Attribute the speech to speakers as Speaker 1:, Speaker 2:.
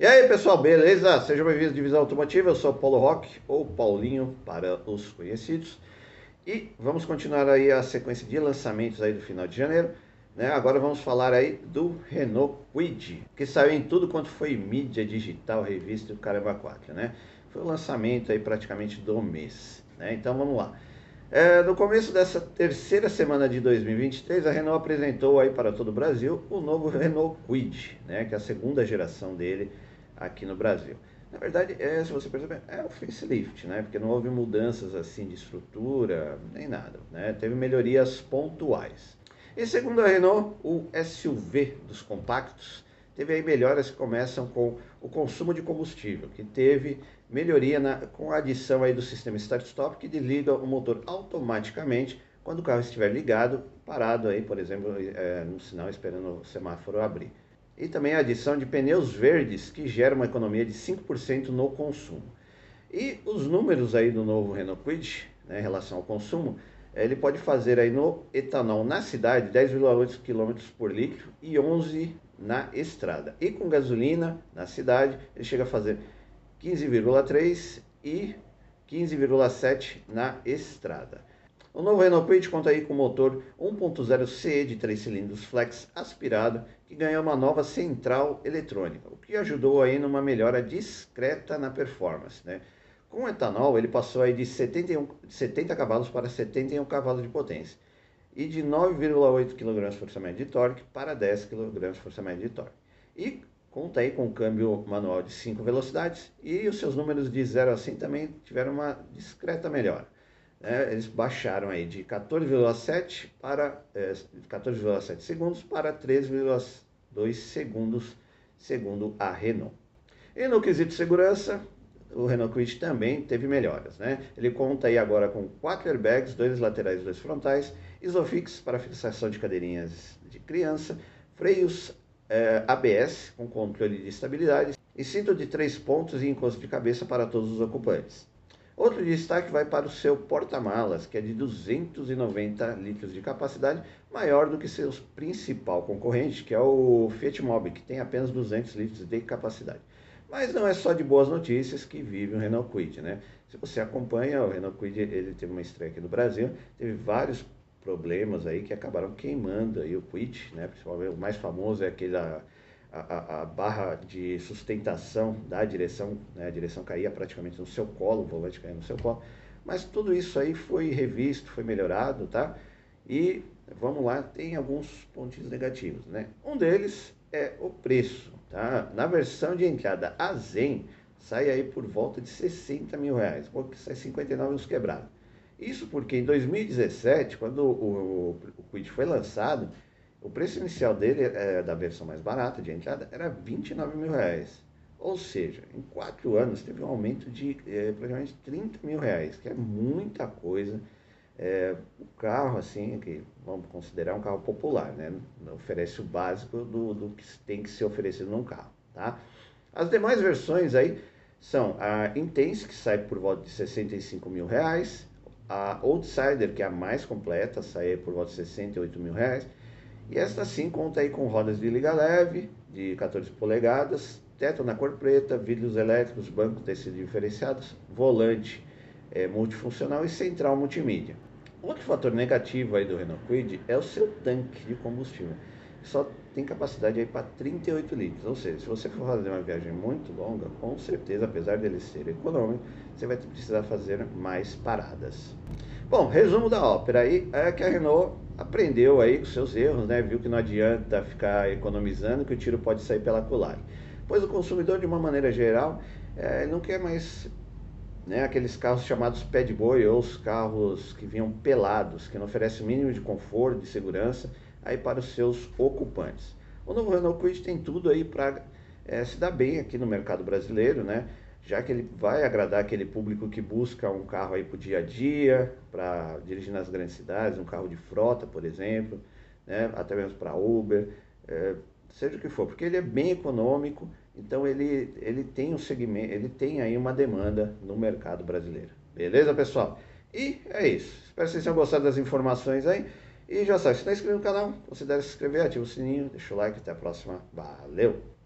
Speaker 1: E aí pessoal, beleza? Sejam bem-vindos à Divisão Automotiva, eu sou Paulo Roque, ou Paulinho para os conhecidos. E vamos continuar aí a sequência de lançamentos aí do final de janeiro. Né? Agora vamos falar aí do Renault Kwid, que saiu em tudo quanto foi mídia digital, revista e o caramba 4, né? Foi o lançamento aí praticamente do mês, né? Então vamos lá. É, no começo dessa terceira semana de 2023, a Renault apresentou aí para todo o Brasil o novo Renault Kwid, né, que é a segunda geração dele aqui no Brasil. Na verdade, é, se você perceber, é o facelift, né, porque não houve mudanças assim de estrutura, nem nada, né, teve melhorias pontuais. E segundo a Renault, o SUV dos compactos teve aí melhoras que começam com o consumo de combustível, que teve melhoria na, com a adição aí do sistema start-stop que desliga o motor automaticamente quando o carro estiver ligado, parado aí, por exemplo, é, no sinal esperando o semáforo abrir. E também a adição de pneus verdes que gera uma economia de 5% no consumo. E os números aí do novo Renault Kwid, né, em relação ao consumo, ele pode fazer aí no etanol na cidade 10,8 km por litro e 11 na estrada. E com gasolina na cidade, ele chega a fazer 15,3 e 15,7 na estrada. O novo Renault Kwid conta aí com motor 1.0 CE de 3 cilindros flex aspirado que ganhou uma nova central eletrônica, o que ajudou aí numa melhora discreta na performance, né? Com etanol, ele passou aí de 71, 70 cavalos para 71 cavalos de potência e de 9,8 kgfm de torque para 10 kgfm de torque. E conta aí com um câmbio manual de 5 velocidades e os seus números de 0 a 100 também tiveram uma discreta melhora. É, eles baixaram aí de 14,7 para é, 14,7 segundos para 3,2 segundos, segundo a Renault. E no quesito segurança, o Renault Kwid também teve melhoras, né? Ele conta aí agora com quatro airbags, dois laterais e dois frontais, Isofix para fixação de cadeirinhas de criança, freios é, ABS com controle de estabilidade e cinto de três pontos e encosto de cabeça para todos os ocupantes. Outro destaque vai para o seu porta-malas, que é de 290 litros de capacidade, maior do que seu principal concorrente, que é o Fiat Mobi, que tem apenas 200 litros de capacidade. Mas não é só de boas notícias que vive o Renault Kwid, né? Se você acompanha, o Renault Kwid, ele teve uma estreia aqui no Brasil, teve vários problemas aí que acabaram queimando aí o quit, né? Principalmente o mais famoso é aquele a, a, a, barra de sustentação da direção, né? A direção caía praticamente no seu colo, o volante caía no seu colo. Mas tudo isso aí foi revisto, foi melhorado, tá? E vamos lá, tem alguns pontos negativos, né? Um deles é o preço, tá? Na versão de entrada a Zen sai aí por volta de 60 mil reais, porque sai 59 uns quebrados. Isso porque em 2017, quando o, o, o Quid foi lançado, o preço inicial dele, é, da versão mais barata de entrada, era 29 mil reais. Ou seja, em quatro anos teve um aumento de é, praticamente 30 mil reais, que é muita coisa. É, o carro, assim, que vamos considerar um carro popular, né? Oferece o básico do, do que tem que ser oferecido num carro, tá? As demais versões aí são a Intense, que sai por volta de 65 mil reais, a Outsider, que é a mais completa, sai por volta de 68 mil reais. E esta sim conta aí com rodas de liga leve, de 14 polegadas, teto na cor preta, vidros elétricos, banco tecido diferenciados, volante é, multifuncional e central multimídia. Outro fator negativo aí do Renault Kwid é o seu tanque de combustível. Só tem capacidade aí para 38 litros, ou seja, se você for fazer uma viagem muito longa, com certeza, apesar dele ser econômico, você vai precisar fazer mais paradas. Bom, resumo da ópera aí é que a Renault aprendeu aí com seus erros, né? Viu que não adianta ficar economizando, que o tiro pode sair pela culatra. Pois o consumidor, de uma maneira geral, é, não quer mais né, aqueles carros chamados pad boy ou os carros que vinham pelados, que não oferecem o mínimo de conforto, de segurança aí para os seus ocupantes. O novo Renault Kwid tem tudo aí para é, se dar bem aqui no mercado brasileiro, né? Já que ele vai agradar aquele público que busca um carro aí para o dia a dia, para dirigir nas grandes cidades, um carro de frota, por exemplo, né? até mesmo para Uber, é, seja o que for, porque ele é bem econômico, então ele, ele tem um segmento, ele tem aí uma demanda no mercado brasileiro. Beleza, pessoal? E é isso. Espero que vocês tenham gostado das informações aí. E já sabe, se não é inscrito no canal, considere se inscrever, ativa o sininho, deixa o like, até a próxima. Valeu!